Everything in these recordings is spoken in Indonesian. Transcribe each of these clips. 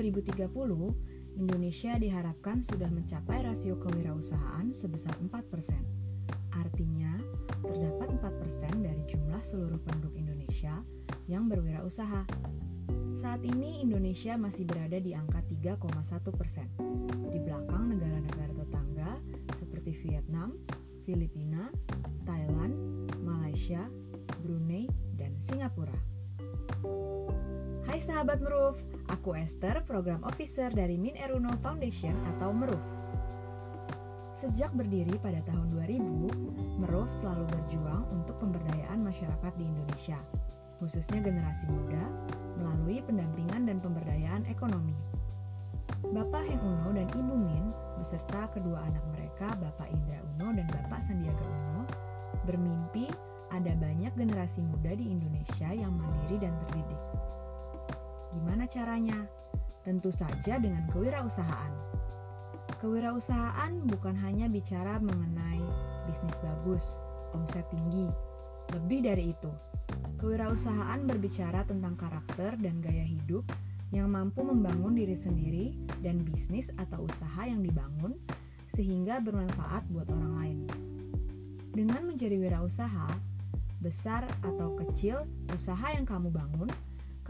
2030, Indonesia diharapkan sudah mencapai rasio kewirausahaan sebesar 4%. Artinya, terdapat 4% dari jumlah seluruh penduduk Indonesia yang berwirausaha. Saat ini Indonesia masih berada di angka 3,1 persen, di belakang negara-negara tetangga seperti Vietnam, Filipina, Thailand, Malaysia, Brunei, dan Singapura. Hai sahabat Meruf, aku Esther, Program Officer dari Min Eruno Foundation atau Meruf. Sejak berdiri pada tahun 2000, Meruf selalu berjuang untuk pemberdayaan masyarakat di Indonesia, khususnya generasi muda, melalui pendampingan dan pemberdayaan ekonomi. Bapak Heng Uno dan Ibu Min beserta kedua anak mereka, Bapak Indra Uno dan Bapak Sandiaga Uno, bermimpi ada banyak generasi muda di Indonesia yang mandiri dan terdidik. Caranya? Tentu saja dengan kewirausahaan. Kewirausahaan bukan hanya bicara mengenai bisnis bagus, omset tinggi. Lebih dari itu, kewirausahaan berbicara tentang karakter dan gaya hidup yang mampu membangun diri sendiri dan bisnis atau usaha yang dibangun sehingga bermanfaat buat orang lain. Dengan menjadi wirausaha, besar atau kecil usaha yang kamu bangun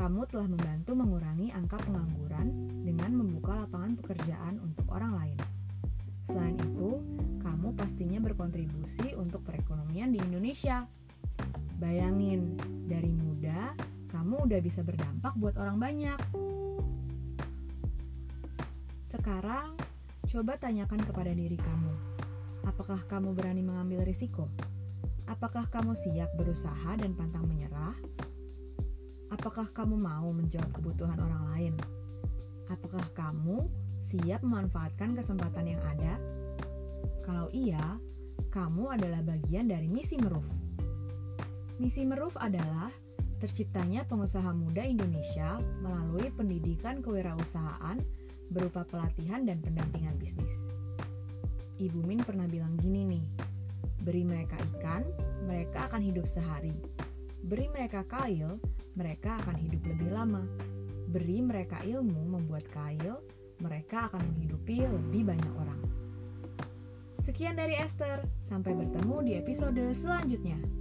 kamu telah membantu mengurangi angka pengangguran dengan membuka lapangan pekerjaan untuk orang lain. Selain itu, kamu pastinya berkontribusi untuk perekonomian di Indonesia. Bayangin, dari muda kamu udah bisa berdampak buat orang banyak. Sekarang, coba tanyakan kepada diri kamu, apakah kamu berani mengambil risiko? Apakah kamu siap berusaha dan pantang menyerah Apakah kamu mau menjawab kebutuhan orang lain? Apakah kamu siap memanfaatkan kesempatan yang ada? Kalau iya, kamu adalah bagian dari misi Meruf. Misi Meruf adalah terciptanya pengusaha muda Indonesia melalui pendidikan kewirausahaan berupa pelatihan dan pendampingan bisnis. Ibu Min pernah bilang gini nih, beri mereka ikan, mereka akan hidup sehari. Beri mereka kail, mereka akan hidup lebih lama. Beri mereka ilmu membuat kail, mereka akan menghidupi lebih banyak orang. Sekian dari Esther, sampai bertemu di episode selanjutnya.